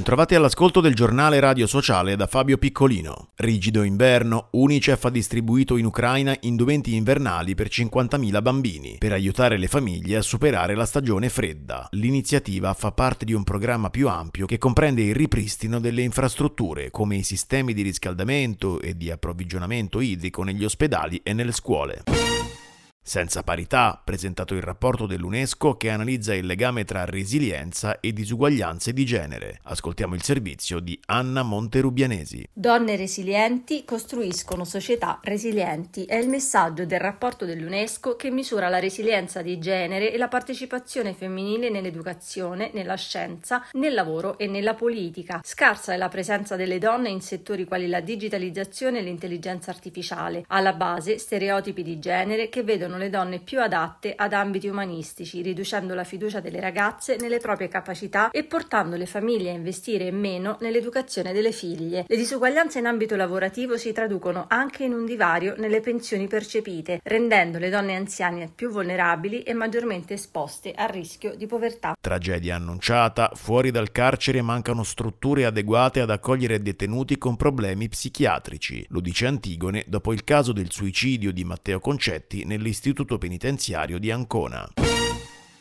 Bentrovati all'ascolto del giornale radio sociale da Fabio Piccolino. Rigido inverno, Unicef ha distribuito in Ucraina indumenti invernali per 50.000 bambini, per aiutare le famiglie a superare la stagione fredda. L'iniziativa fa parte di un programma più ampio che comprende il ripristino delle infrastrutture, come i sistemi di riscaldamento e di approvvigionamento idrico negli ospedali e nelle scuole. Senza parità, presentato il rapporto dell'UNESCO che analizza il legame tra resilienza e disuguaglianze di genere. Ascoltiamo il servizio di Anna Monterubianesi. Donne resilienti costruiscono società resilienti è il messaggio del rapporto dell'UNESCO che misura la resilienza di genere e la partecipazione femminile nell'educazione, nella scienza, nel lavoro e nella politica. Scarsa è la presenza delle donne in settori quali la digitalizzazione e l'intelligenza artificiale. Alla base stereotipi di genere che vedono le donne più adatte ad ambiti umanistici, riducendo la fiducia delle ragazze nelle proprie capacità e portando le famiglie a investire meno nell'educazione delle figlie. Le disuguaglianze in ambito lavorativo si traducono anche in un divario nelle pensioni percepite, rendendo le donne anziane più vulnerabili e maggiormente esposte al rischio di povertà. Tragedia annunciata, fuori dal carcere mancano strutture adeguate ad accogliere detenuti con problemi psichiatrici. Lo dice Antigone dopo il caso del suicidio di Matteo Concetti nell'istituto istituto penitenziario di Ancona.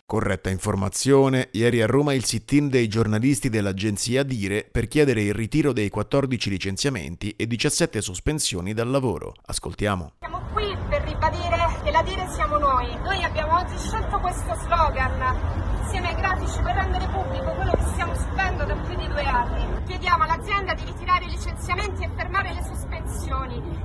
Corretta informazione, ieri a Roma il sit-in dei giornalisti dell'agenzia Dire per chiedere il ritiro dei 14 licenziamenti e 17 sospensioni dal lavoro. Ascoltiamo. Siamo qui per ribadire che la Dire siamo noi. Noi abbiamo oggi scelto questo slogan insieme ai grafici per rendere pubblico quello che stiamo subendo da più di due anni. Chiediamo all'azienda di ritirare i licenziamenti e fermare le sospensioni.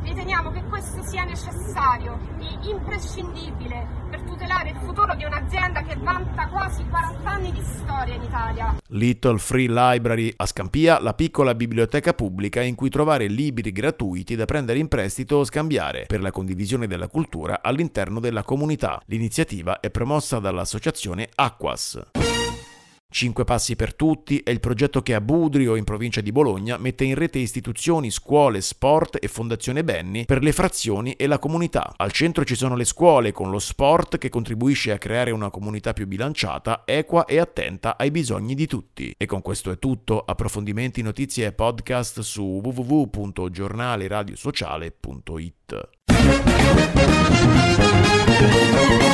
Riteniamo che questo sia necessario e imprescindibile per tutelare il futuro di un'azienda che vanta quasi 40 anni di storia in Italia. Little Free Library a Scampia, la piccola biblioteca pubblica in cui trovare libri gratuiti da prendere in prestito o scambiare per la condivisione della cultura all'interno della comunità. L'iniziativa è promossa dall'associazione Aquas. Cinque Passi per Tutti è il progetto che a Budrio, in provincia di Bologna, mette in rete istituzioni, scuole, sport e Fondazione Benni per le frazioni e la comunità. Al centro ci sono le scuole con lo sport che contribuisce a creare una comunità più bilanciata, equa e attenta ai bisogni di tutti. E con questo è tutto. Approfondimenti, notizie e podcast su www.giornaleradiosociale.it.